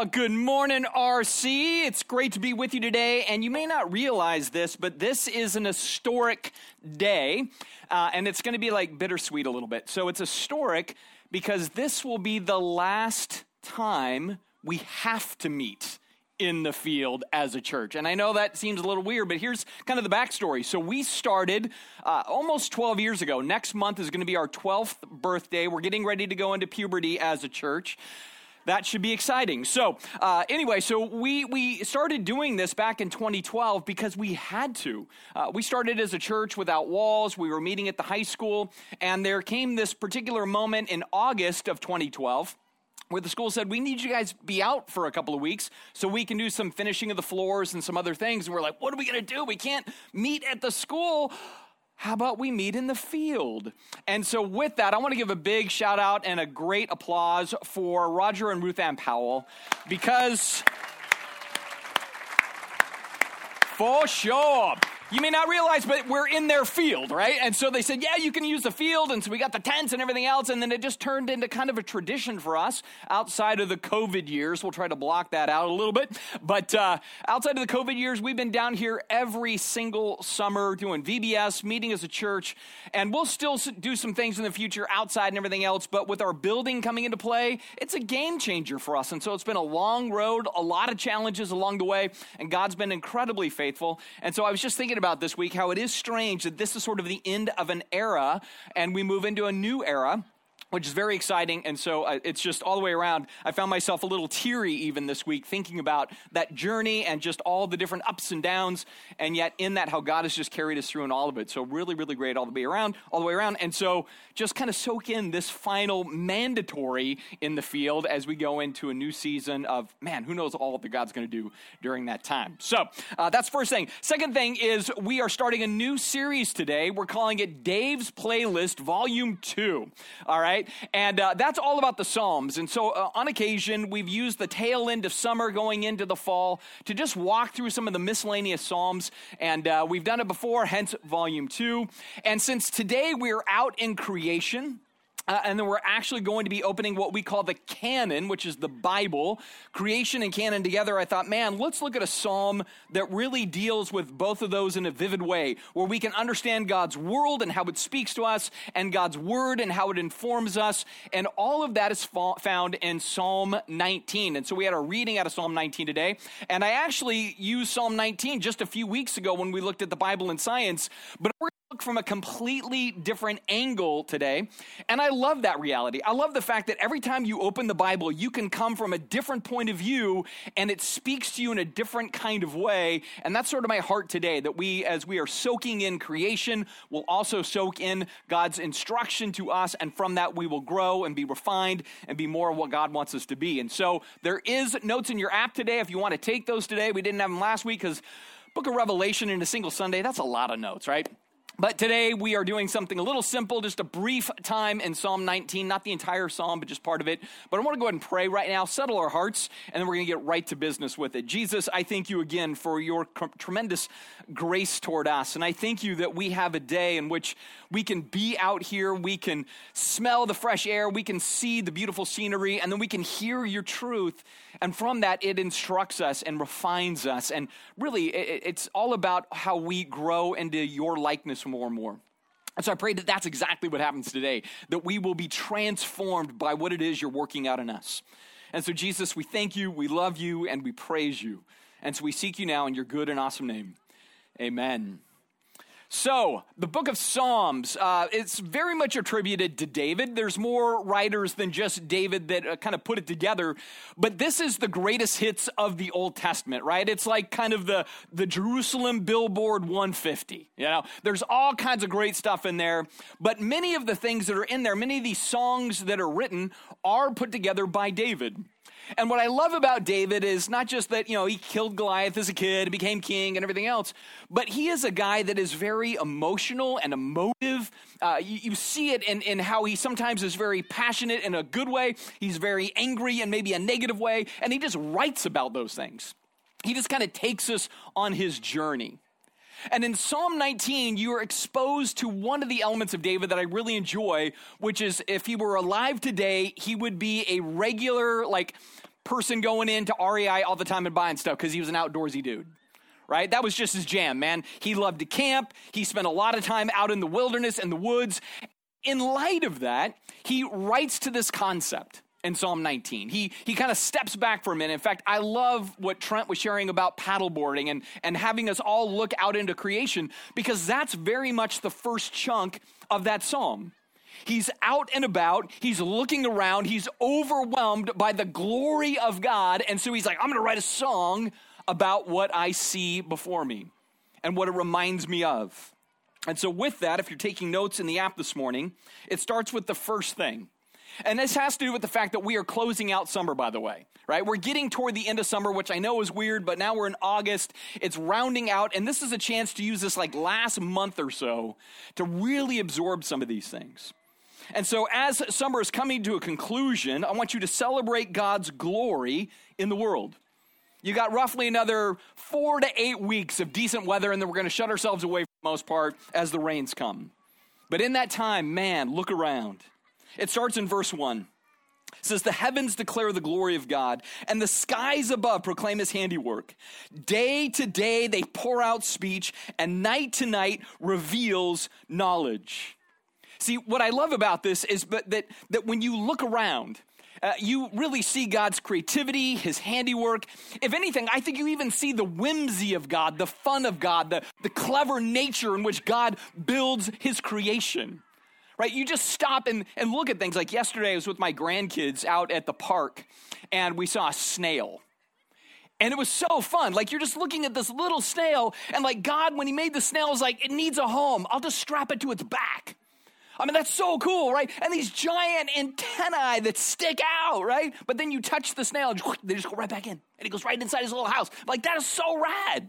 Well, good morning, RC. It's great to be with you today. And you may not realize this, but this is an historic day. Uh, and it's going to be like bittersweet a little bit. So it's historic because this will be the last time we have to meet in the field as a church. And I know that seems a little weird, but here's kind of the backstory. So we started uh, almost 12 years ago. Next month is going to be our 12th birthday. We're getting ready to go into puberty as a church that should be exciting. So, uh, anyway, so we, we started doing this back in 2012 because we had to. Uh, we started as a church without walls. We were meeting at the high school, and there came this particular moment in August of 2012 where the school said, We need you guys be out for a couple of weeks so we can do some finishing of the floors and some other things. And we're like, What are we going to do? We can't meet at the school how about we meet in the field? And so, with that, I want to give a big shout out and a great applause for Roger and Ruth Ann Powell because for sure you may not realize, but we're in their field, right? And so they said, yeah, you can use the field. And so we got the tents and everything else. And then it just turned into kind of a tradition for us outside of the COVID years. We'll try to block that out a little bit. But uh, outside of the COVID years, we've been down here every single summer doing VBS, meeting as a church. And we'll still do some things in the future outside and everything else. But with our building coming into play, it's a game changer for us. And so it's been a long road, a lot of challenges along the way. And God's been incredibly faithful. And so I was just thinking about this week how it is strange that this is sort of the end of an era and we move into a new era which is very exciting. And so uh, it's just all the way around. I found myself a little teary even this week thinking about that journey and just all the different ups and downs. And yet, in that, how God has just carried us through in all of it. So, really, really great all the way around, all the way around. And so, just kind of soak in this final mandatory in the field as we go into a new season of, man, who knows all that God's going to do during that time. So, uh, that's first thing. Second thing is we are starting a new series today. We're calling it Dave's Playlist Volume 2. All right right? And uh, that's all about the Psalms. And so, uh, on occasion, we've used the tail end of summer going into the fall to just walk through some of the miscellaneous Psalms. And uh, we've done it before, hence volume two. And since today we're out in creation, uh, and then we're actually going to be opening what we call the canon, which is the Bible, creation and canon together. I thought, man, let's look at a psalm that really deals with both of those in a vivid way, where we can understand God's world and how it speaks to us, and God's word and how it informs us. And all of that is found in Psalm 19. And so we had a reading out of Psalm 19 today. And I actually used Psalm 19 just a few weeks ago when we looked at the Bible and science. But we're from a completely different angle today. And I love that reality. I love the fact that every time you open the Bible, you can come from a different point of view and it speaks to you in a different kind of way. And that's sort of my heart today that we, as we are soaking in creation, will also soak in God's instruction to us. And from that, we will grow and be refined and be more of what God wants us to be. And so there is notes in your app today if you want to take those today. We didn't have them last week because Book of Revelation in a single Sunday, that's a lot of notes, right? But today we are doing something a little simple, just a brief time in Psalm 19, not the entire psalm, but just part of it. But I want to go ahead and pray right now, settle our hearts, and then we're going to get right to business with it. Jesus, I thank you again for your tremendous grace toward us. And I thank you that we have a day in which we can be out here, we can smell the fresh air, we can see the beautiful scenery, and then we can hear your truth. And from that, it instructs us and refines us. And really, it's all about how we grow into your likeness more and more. And so I pray that that's exactly what happens today, that we will be transformed by what it is you're working out in us. And so, Jesus, we thank you, we love you, and we praise you. And so we seek you now in your good and awesome name. Amen. So, the book of Psalms, uh, it's very much attributed to David. There's more writers than just David that uh, kind of put it together. But this is the greatest hits of the Old Testament, right? It's like kind of the, the Jerusalem Billboard 150. You know, there's all kinds of great stuff in there. But many of the things that are in there, many of these songs that are written, are put together by David. And what I love about David is not just that, you know, he killed Goliath as a kid, became king, and everything else, but he is a guy that is very emotional and emotive. Uh, you, you, see it in, in how he sometimes is very passionate in a good way, he's very angry in maybe a negative way, and he just writes about those things. He just kind of takes us on his journey. And in Psalm 19, you are exposed to one of the elements of David that I really enjoy, which is if he were alive today, he would be a regular, like, person going into REI all the time and buying stuff because he was an outdoorsy dude. Right? That was just his jam, man. He loved to camp. He spent a lot of time out in the wilderness and the woods. In light of that, he writes to this concept in Psalm 19. He, he kind of steps back for a minute. In fact, I love what Trent was sharing about paddleboarding and, and having us all look out into creation because that's very much the first chunk of that psalm. He's out and about. He's looking around. He's overwhelmed by the glory of God. And so he's like, I'm going to write a song about what I see before me and what it reminds me of. And so, with that, if you're taking notes in the app this morning, it starts with the first thing. And this has to do with the fact that we are closing out summer, by the way, right? We're getting toward the end of summer, which I know is weird, but now we're in August. It's rounding out, and this is a chance to use this like last month or so to really absorb some of these things. And so, as summer is coming to a conclusion, I want you to celebrate God's glory in the world. You got roughly another four to eight weeks of decent weather, and then we're going to shut ourselves away for the most part as the rains come. But in that time, man, look around. It starts in verse 1. It says, The heavens declare the glory of God, and the skies above proclaim his handiwork. Day to day they pour out speech, and night to night reveals knowledge. See, what I love about this is that, that when you look around, uh, you really see God's creativity, his handiwork. If anything, I think you even see the whimsy of God, the fun of God, the, the clever nature in which God builds his creation. Right? You just stop and, and look at things. Like yesterday, I was with my grandkids out at the park, and we saw a snail. And it was so fun. Like you're just looking at this little snail, and like God, when He made the snail, was like, it needs a home. I'll just strap it to its back. I mean, that's so cool, right? And these giant antennae that stick out, right? But then you touch the snail, and they just go right back in, and he goes right inside his little house. Like, that is so rad.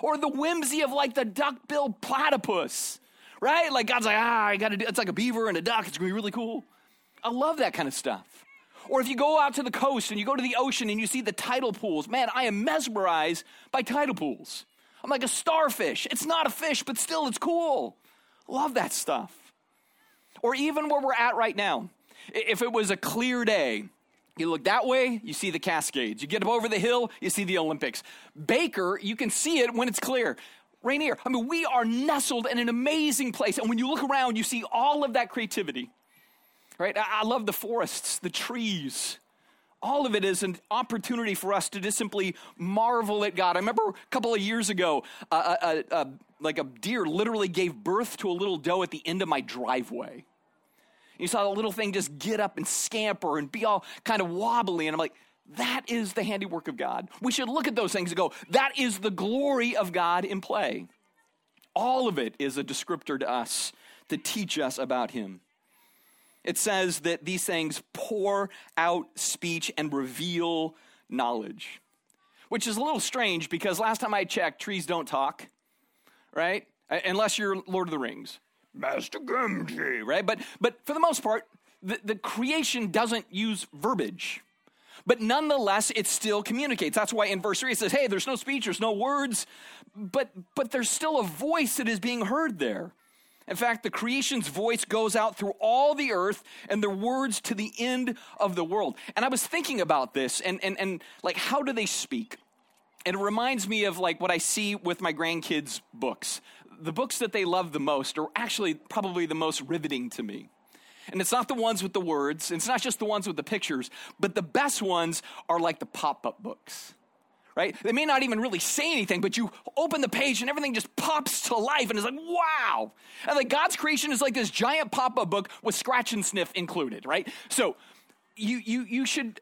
Or the whimsy of like the duck-billed platypus, right? Like, God's like, ah, I gotta do it's like a beaver and a duck. It's gonna be really cool. I love that kind of stuff. Or if you go out to the coast and you go to the ocean and you see the tidal pools, man, I am mesmerized by tidal pools. I'm like a starfish. It's not a fish, but still, it's cool. Love that stuff or even where we're at right now. If it was a clear day, you look that way, you see the Cascades. You get up over the hill, you see the Olympics. Baker, you can see it when it's clear. Rainier, I mean, we are nestled in an amazing place. And when you look around, you see all of that creativity. Right? I love the forests, the trees. All of it is an opportunity for us to just simply marvel at God. I remember a couple of years ago, like a deer literally gave birth to a little doe at the end of my driveway. You saw the little thing just get up and scamper and be all kind of wobbly. And I'm like, that is the handiwork of God. We should look at those things and go, that is the glory of God in play. All of it is a descriptor to us to teach us about Him. It says that these things pour out speech and reveal knowledge, which is a little strange because last time I checked, trees don't talk, right? Uh, unless you're Lord of the Rings. Master Gimli, right? But, but for the most part, the, the creation doesn't use verbiage. But nonetheless, it still communicates. That's why in verse 3 it says, hey, there's no speech, there's no words, but, but there's still a voice that is being heard there. In fact, the creation's voice goes out through all the earth and their words to the end of the world. And I was thinking about this and, and, and like, how do they speak? And it reminds me of like what I see with my grandkids' books the books that they love the most are actually probably the most riveting to me. And it's not the ones with the words, it's not just the ones with the pictures, but the best ones are like the pop up books, right? They may not even really say anything, but you open the page and everything just pops to life and it's like, wow. And like God's creation is like this giant pop up book with scratch and sniff included, right? So you, you, you should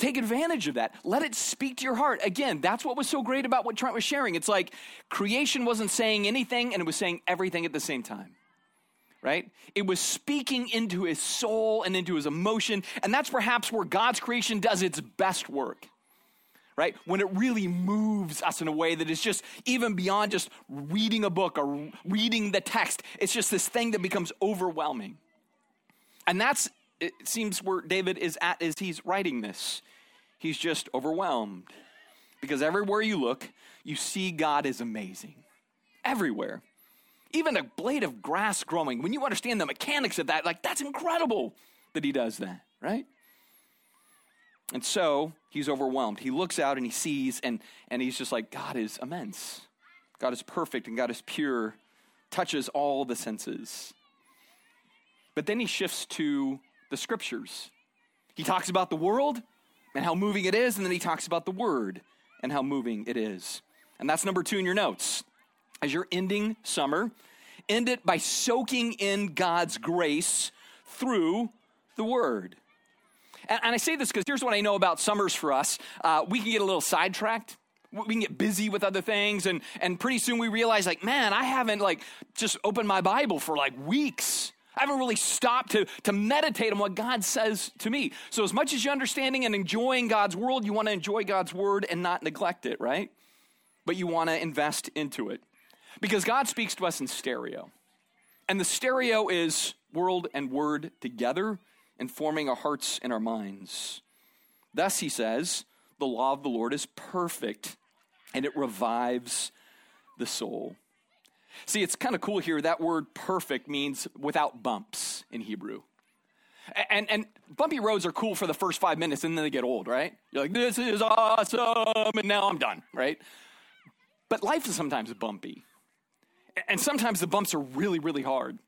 Take advantage of that. Let it speak to your heart. Again, that's what was so great about what Trent was sharing. It's like creation wasn't saying anything and it was saying everything at the same time. Right? It was speaking into his soul and into his emotion. And that's perhaps where God's creation does its best work. Right? When it really moves us in a way that is just even beyond just reading a book or reading the text. It's just this thing that becomes overwhelming. And that's it seems where David is at as he's writing this. He's just overwhelmed because everywhere you look, you see God is amazing. Everywhere. Even a blade of grass growing, when you understand the mechanics of that, like that's incredible that he does that, right? And so he's overwhelmed. He looks out and he sees, and, and he's just like, God is immense. God is perfect and God is pure, touches all the senses. But then he shifts to the scriptures. He talks about the world and how moving it is, and then he talks about the word and how moving it is. And that's number two in your notes. As you're ending summer, end it by soaking in God's grace through the word. And, and I say this because here's what I know about summers for us uh, we can get a little sidetracked we can get busy with other things and and pretty soon we realize like man i haven't like just opened my bible for like weeks I haven't really stopped to, to meditate on what God says to me. So, as much as you're understanding and enjoying God's world, you want to enjoy God's word and not neglect it, right? But you want to invest into it. Because God speaks to us in stereo. And the stereo is world and word together, informing our hearts and our minds. Thus, he says, the law of the Lord is perfect and it revives the soul. See, it's kind of cool here. That word perfect means without bumps in Hebrew. And, and bumpy roads are cool for the first five minutes and then they get old, right? You're like, this is awesome, and now I'm done, right? But life is sometimes bumpy. And sometimes the bumps are really, really hard,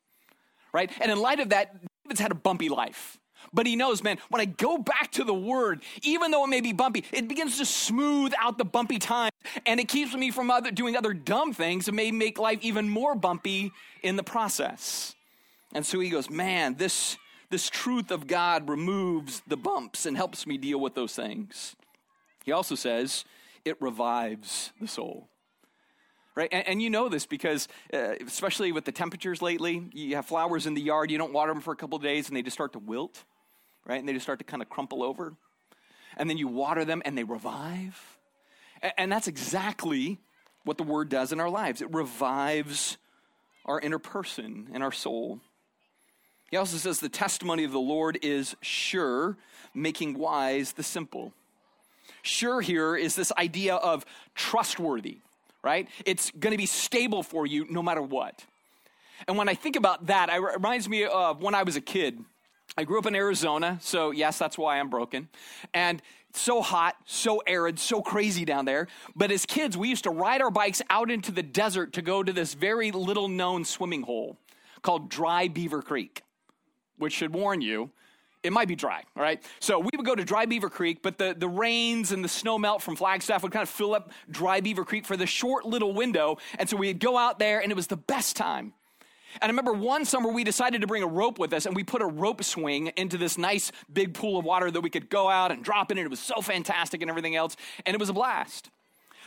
right? And in light of that, David's had a bumpy life. But he knows, man, when I go back to the word, even though it may be bumpy, it begins to smooth out the bumpy times and it keeps me from other, doing other dumb things that may make life even more bumpy in the process. And so he goes, man, this, this truth of God removes the bumps and helps me deal with those things. He also says it revives the soul right? And, and, you know this because, uh, especially with the temperatures lately, you have flowers in the yard, you don't water them for a couple of days, and they just start to wilt, right? And they just start to kind of crumple over. And then you water them and they revive. And, and that's exactly what the word does in our lives it revives our inner person and our soul. He also says the testimony of the Lord is sure, making wise the simple. Sure here is this idea of trustworthy right? It's going to be stable for you no matter what. And when I think about that, it reminds me of when I was a kid. I grew up in Arizona, so yes, that's why I'm broken. And so hot, so arid, so crazy down there. But as kids, we used to ride our bikes out into the desert to go to this very little known swimming hole called Dry Beaver Creek, which should warn you it might be dry, all right? So we would go to Dry Beaver Creek, but the, the rains and the snow melt from Flagstaff would kind of fill up Dry Beaver Creek for the short little window. And so we'd go out there, and it was the best time. And I remember one summer we decided to bring a rope with us, and we put a rope swing into this nice big pool of water that we could go out and drop in, and it was so fantastic and everything else. And it was a blast.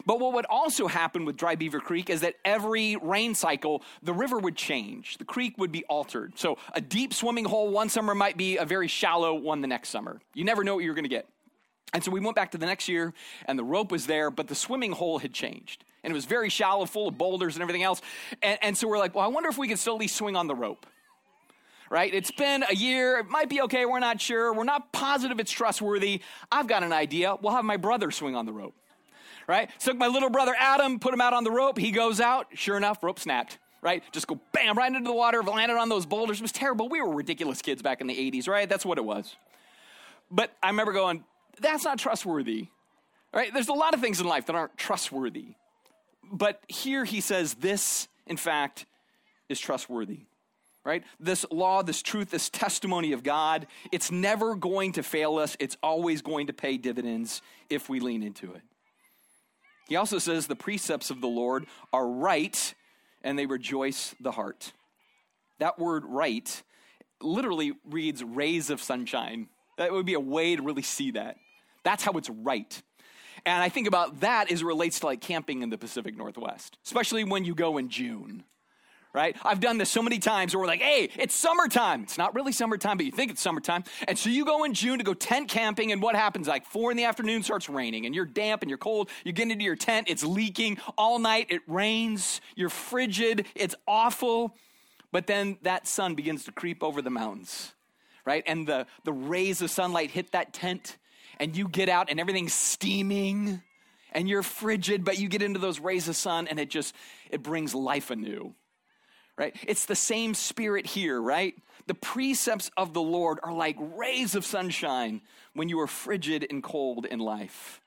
But what would also happen with Dry Beaver Creek is that every rain cycle, the river would change. The creek would be altered. So a deep swimming hole one summer might be a very shallow one the next summer. You never know what you're going to get. And so we went back to the next year, and the rope was there, but the swimming hole had changed. And it was very shallow, full of boulders and everything else. And, and so we're like, well, I wonder if we could still at least swing on the rope right? It's been a year. It might be okay. We're not sure. We're not positive it's trustworthy. I've got an idea. We'll have my brother swing on the rope right? Took my little brother Adam, put him out on the rope. He goes out. Sure enough, rope snapped, right? Just go bam, right into the water, landed on those boulders. It was terrible. We were ridiculous kids back in the 80s, right? That's what it was. But I remember going, that's not trustworthy, right? There's a lot of things in life that aren't trustworthy. But here he says, this, in fact, is trustworthy right? This law, this truth, this testimony of God, it's never going to fail us. It's always going to pay dividends if we lean into it. He also says the precepts of the Lord are right and they rejoice the heart. That word right literally reads rays of sunshine. That would be a way to really see that. That's how it's right. And I think about that as it relates to like camping in the Pacific Northwest, especially when you go in June right? I've done this so many times where we're like, hey, it's summertime. It's not really summertime, but you think it's summertime. And so you go in June to go tent camping, and what happens? Like four in the afternoon starts raining, and you're damp and you're cold. You get into your tent, it's leaking all night, it rains, you're frigid, it's awful. But then that sun begins to creep over the mountains, right? And the, the rays of sunlight hit that tent, and you get out, and everything's steaming and you're frigid, but you get into those rays of sun and it just it brings life anew right? It's the same spirit here, right? The precepts of the Lord are like rays of sunshine when you are frigid and cold in life.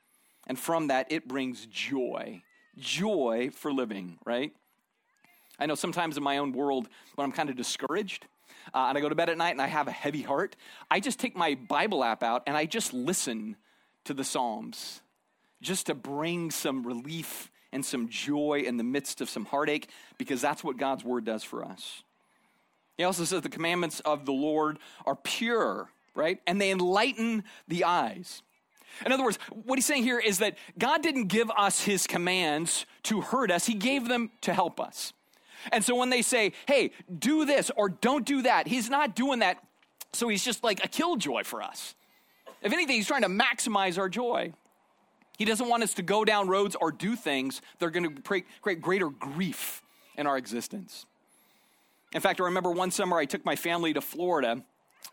And from that, it brings joy. Joy for living, right? I know sometimes in my own world, when I'm kind of discouraged, uh, and I go to bed at night and I have a heavy heart, I just take my Bible app out and I just listen to the Psalms just to bring some relief and some joy in the midst of some heartache because that's what God's word does for us. He also says the commandments of the Lord are pure, right? And they enlighten the eyes. In other words, what he's saying here is that God didn't give us his commands to hurt us, he gave them to help us. And so when they say, hey, do this or don't do that, he's not doing that. So he's just like a killjoy for us. If anything, he's trying to maximize our joy. He doesn't want us to go down roads or do things that are going to create greater grief in our existence. In fact, I remember one summer I took my family to Florida,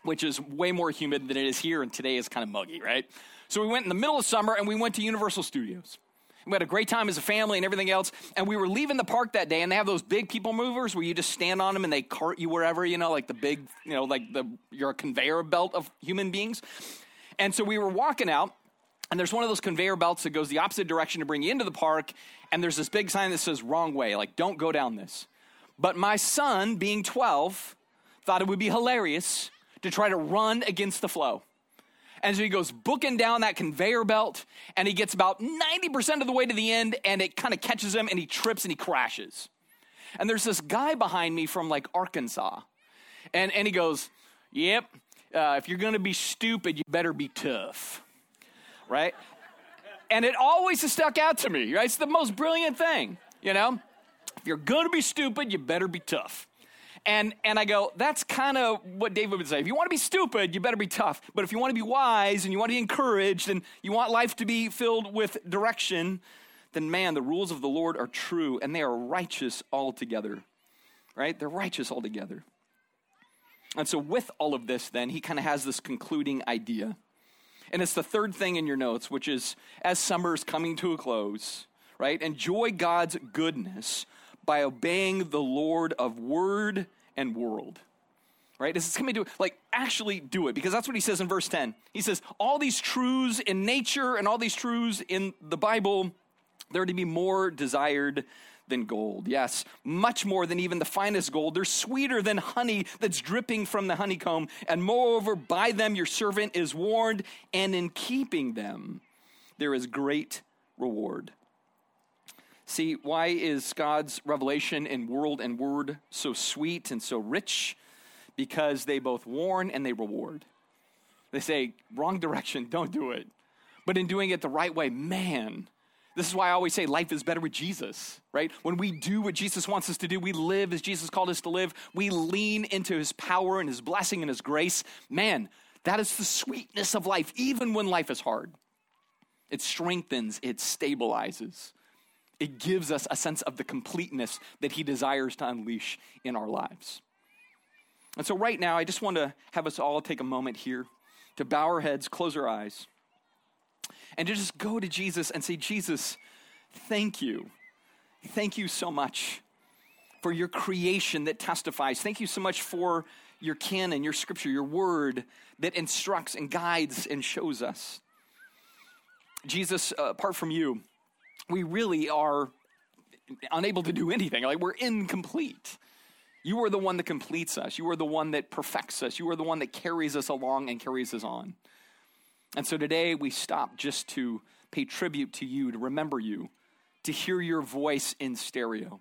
which is way more humid than it is here, and today is kind of muggy, right? So we went in the middle of summer and we went to Universal Studios. We had a great time as a family and everything else. And we were leaving the park that day, and they have those big people movers where you just stand on them and they cart you wherever, you know, like the big, you know, like the you're a conveyor belt of human beings. And so we were walking out, and there's one of those conveyor belts that goes the opposite direction to bring you into the park, and there's this big sign that says wrong way, like don't go down this. But my son, being 12, thought it would be hilarious to try to run against the flow. And so he goes booking down that conveyor belt, and he gets about 90% of the way to the end, and it kind of catches him, and he trips and he crashes. And there's this guy behind me from like Arkansas. And, and he goes, Yep, uh, if you're gonna be stupid, you better be tough. Right? And it always has stuck out to me, right? It's the most brilliant thing, you know? If you're gonna be stupid, you better be tough. And, and I go, that's kind of what David would say. If you want to be stupid, you better be tough. But if you want to be wise and you want to be encouraged and you want life to be filled with direction, then man, the rules of the Lord are true and they are righteous altogether. Right? They're righteous altogether. And so, with all of this, then, he kind of has this concluding idea. And it's the third thing in your notes, which is as summer is coming to a close, right? Enjoy God's goodness by obeying the Lord of word and world. Right? This is coming to like actually do it because that's what he says in verse 10. He says, All these truths in nature and all these truths in the Bible, they're to be more desired than gold. Yes, much more than even the finest gold. They're sweeter than honey that's dripping from the honeycomb. And moreover, by them your servant is warned, and in keeping them there is great reward. See, why is God's revelation in world and word so sweet and so rich? Because they both warn and they reward. They say, wrong direction, don't do it. But in doing it the right way, man, this is why I always say life is better with Jesus, right? When we do what Jesus wants us to do, we live as Jesus called us to live, we lean into his power and his blessing and his grace. Man, that is the sweetness of life, even when life is hard. It strengthens, it stabilizes it gives us a sense of the completeness that He desires to unleash in our lives. And so, right now, I just want to have us all take a moment here to bow our heads, close our eyes, and to just go to Jesus and say, Jesus, thank you. Thank you so much for your creation that testifies. Thank you so much for your canon, your scripture, your word that instructs and guides and shows us. Jesus, uh, apart from you, we really are unable to do anything. Like we're incomplete. You are the one that completes us. You are the one that perfects us. You are the one that carries us along and carries us on. And so today we stop just to pay tribute to you, to remember you, to hear your voice in stereo.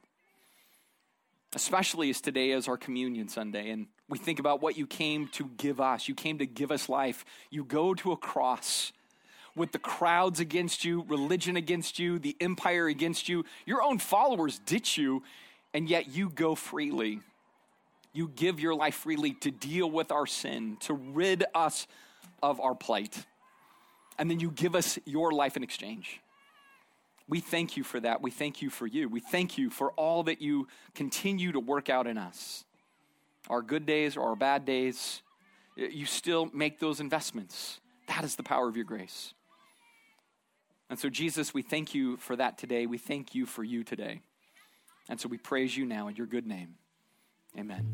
Especially as today is our communion Sunday, and we think about what you came to give us. You came to give us life. You go to a cross with the crowds against you, religion against you, the empire against you. Your own followers ditch you, and yet you go freely. You give your life freely to deal with our sin, to rid us of our plight. And then you give us your life in exchange. We thank you for that. We thank you for you. We thank you for all that you continue to work out in us. Our good days or our bad days, you still make those investments. That is the power of your grace. And so, Jesus, we thank you for that today. We thank you for you today. And so we praise you now in your good name. Amen.